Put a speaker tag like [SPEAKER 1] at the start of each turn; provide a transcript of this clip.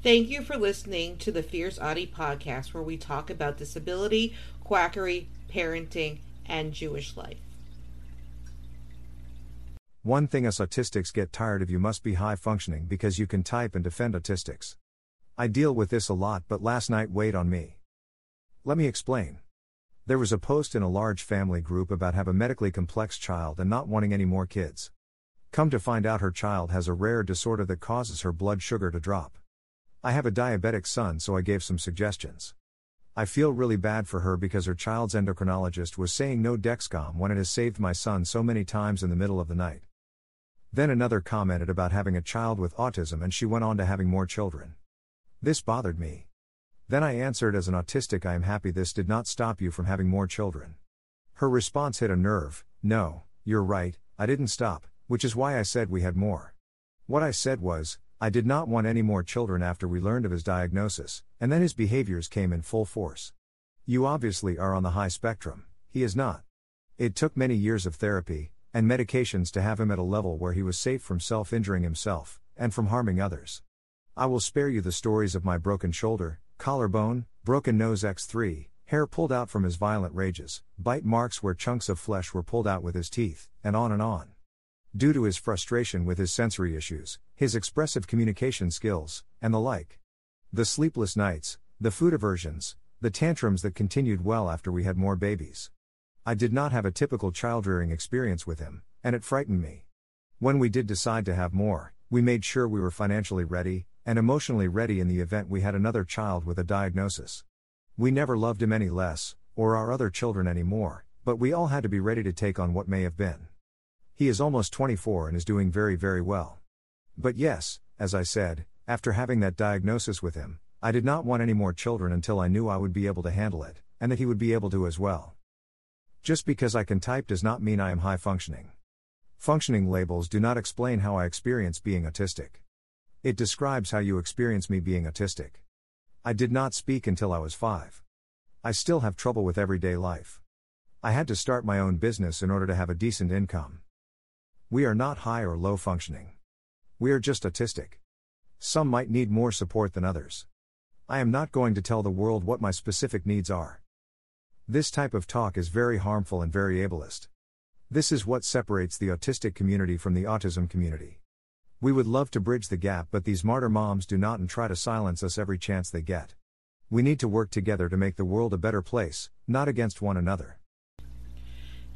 [SPEAKER 1] Thank you for listening to the Fierce Autie podcast, where we talk about disability, quackery, parenting, and Jewish life.
[SPEAKER 2] One thing us autistics get tired of you must be high functioning because you can type and defend autistics. I deal with this a lot, but last night weighed on me. Let me explain. There was a post in a large family group about have a medically complex child and not wanting any more kids. Come to find out her child has a rare disorder that causes her blood sugar to drop. I have a diabetic son, so I gave some suggestions. I feel really bad for her because her child's endocrinologist was saying no Dexcom when it has saved my son so many times in the middle of the night. Then another commented about having a child with autism and she went on to having more children. This bothered me. Then I answered as an autistic I am happy this did not stop you from having more children. Her response hit a nerve no, you're right, I didn't stop, which is why I said we had more. What I said was, I did not want any more children after we learned of his diagnosis, and then his behaviors came in full force. You obviously are on the high spectrum, he is not. It took many years of therapy, and medications to have him at a level where he was safe from self injuring himself, and from harming others. I will spare you the stories of my broken shoulder, collarbone, broken nose X3, hair pulled out from his violent rages, bite marks where chunks of flesh were pulled out with his teeth, and on and on. Due to his frustration with his sensory issues, his expressive communication skills, and the like. The sleepless nights, the food aversions, the tantrums that continued well after we had more babies. I did not have a typical child rearing experience with him, and it frightened me. When we did decide to have more, we made sure we were financially ready, and emotionally ready in the event we had another child with a diagnosis. We never loved him any less, or our other children any more, but we all had to be ready to take on what may have been. He is almost 24 and is doing very, very well. But yes, as I said, after having that diagnosis with him, I did not want any more children until I knew I would be able to handle it, and that he would be able to as well. Just because I can type does not mean I am high functioning. Functioning labels do not explain how I experience being autistic. It describes how you experience me being autistic. I did not speak until I was five. I still have trouble with everyday life. I had to start my own business in order to have a decent income. We are not high or low functioning. We are just autistic. Some might need more support than others. I am not going to tell the world what my specific needs are. This type of talk is very harmful and very ableist. This is what separates the autistic community from the autism community. We would love to bridge the gap, but these martyr moms do not and try to silence us every chance they get. We need to work together to make the world a better place, not against one another.